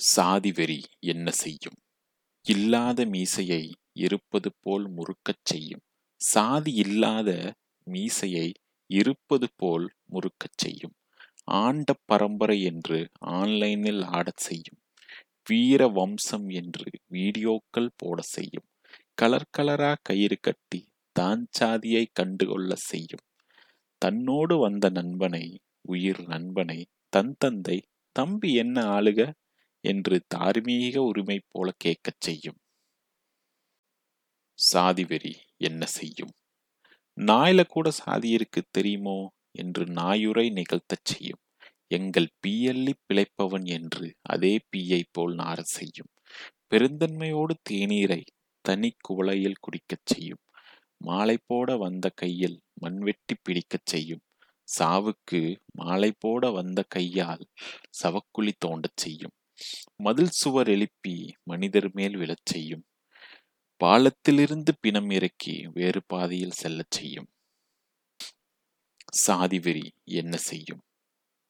சாதி வெறி என்ன செய்யும்? இல்லாத மீசையை இருப்பது போல் முறுக்கச் செய்யும். சாதி இல்லாத மீசையை இருப்பது போல் முறுக்கச் செய்யும். ஆண்ட பரம்பரை என்று ஆன்லைனில் ஆடச் செய்யும். வீர வம்சம் என்று வீடியோக்கள் போட செய்யும். கலர் கலரா கயிறு கட்டி தான் சாதியை கண்டுகொள்ள செய்யும். தன்னோடு வந்த நண்பனை உயிர் நண்பனை தன் தந்தை தம்பி என்ன ஆளுக? என்று தார்மீக உரிமை போல கேட்கச் செய்யும். சாதி வெறி என்ன செய்யும்? நாயில கூட சாதி இருக்கு தெரியுமோ? என்று நாயுரை நிகழ்த்தச் செய்யும். எங்கள் பியல்லி பிழைப்பவன் என்று அதே பீயை போல் நார செய்யும். பெருந்தன்மையோடு தேநீரை தனி குவளையில் குடிக்கச் செய்யும். மாலை போட வந்த கையில் மண்வெட்டி பிடிக்கச் செய்யும். சாவுக்கு மாலை போட வந்த கையால் சவக்குழி தோண்டச் செய்யும். மதில் சுவர் எழுப்பி மனிதர் மேல் விழச் செய்யும். பாலத்திலிருந்து பிணம் இறக்கி வேறு பாதையில் செல்லச் செய்யும். சாதி வெறி என்ன செய்யும்?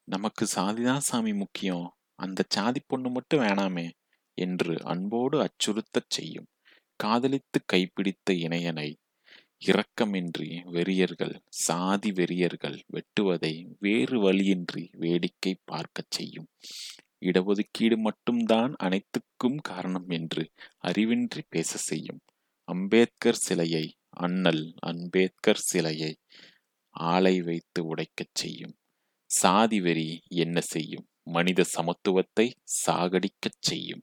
நமக்கு சாதிதான் சாமி முக்கியம். அந்த சாதி பொண்ணு மட்டும் வேணாமே என்று அன்போடு அச்சுறுத்தச் செய்யும். காதலித்து கைப்பிடித்த இணையனை இரக்கமின்றி வெறியர்கள் சாதி வெறியர்கள் வெட்டுவதை வேறு வழியின்றி வேடிக்கை பார்க்கச் செய்யும். இடஒதுக்கீடு மட்டும்தான் அனைத்துக்கும் காரணம் என்று அறிவின்றி பேச செய்யும். அம்பேத்கர் சிலையை அண்ணல் அம்பேத்கர் சிலையை ஆளை வைத்து உடைக்கச் செய்யும். சாதி வெறி என்ன செய்யும்? மனித சமத்துவத்தை சாகடிக்கச் செய்யும்.